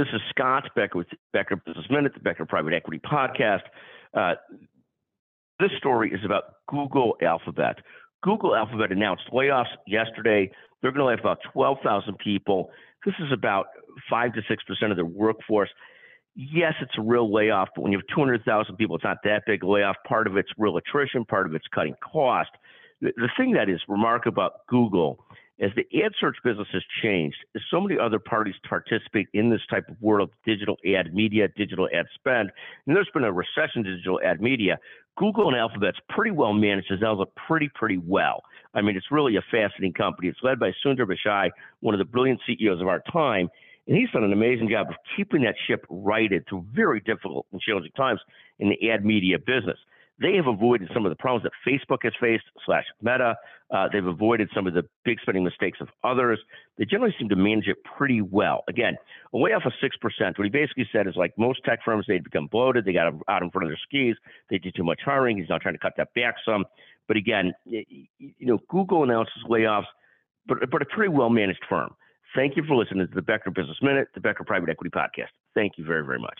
This is Scott Becker with Becker Business Minute, the Becker Private Equity Podcast. Uh, this story is about Google Alphabet. Google Alphabet announced layoffs yesterday. They're going to lay off about 12,000 people. This is about 5 to 6% of their workforce. Yes, it's a real layoff, but when you have 200,000 people, it's not that big a layoff. Part of it's real attrition, part of it's cutting cost. The, the thing that is remarkable about Google as the ad search business has changed, as so many other parties participate in this type of world of digital ad media, digital ad spend, and there's been a recession in digital ad media, Google and Alphabet's pretty well managed as Alphabet pretty, pretty well. I mean, it's really a fascinating company. It's led by Sundar Pichai, one of the brilliant CEOs of our time. And he's done an amazing job of keeping that ship righted through very difficult and challenging times in the ad media business. They have avoided some of the problems that Facebook has faced, slash Meta. Uh, they've avoided some of the big spending mistakes of others. They generally seem to manage it pretty well. Again, way off of 6%. What he basically said is like most tech firms, they'd become bloated. They got out in front of their skis. They did too much hiring. He's now trying to cut that back some. But again, you know, Google announces layoffs, but, but a pretty well managed firm. Thank you for listening to the Becker Business Minute, the Becker Private Equity Podcast. Thank you very, very much.